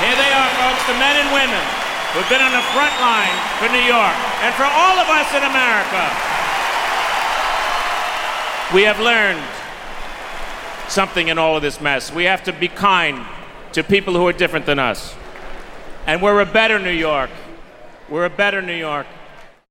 Here they are, folks, the men and women who've been on the front line for New York and for all of us in America. We have learned something in all of this mess. We have to be kind to people who are different than us. And we're a better New York. We're a better New York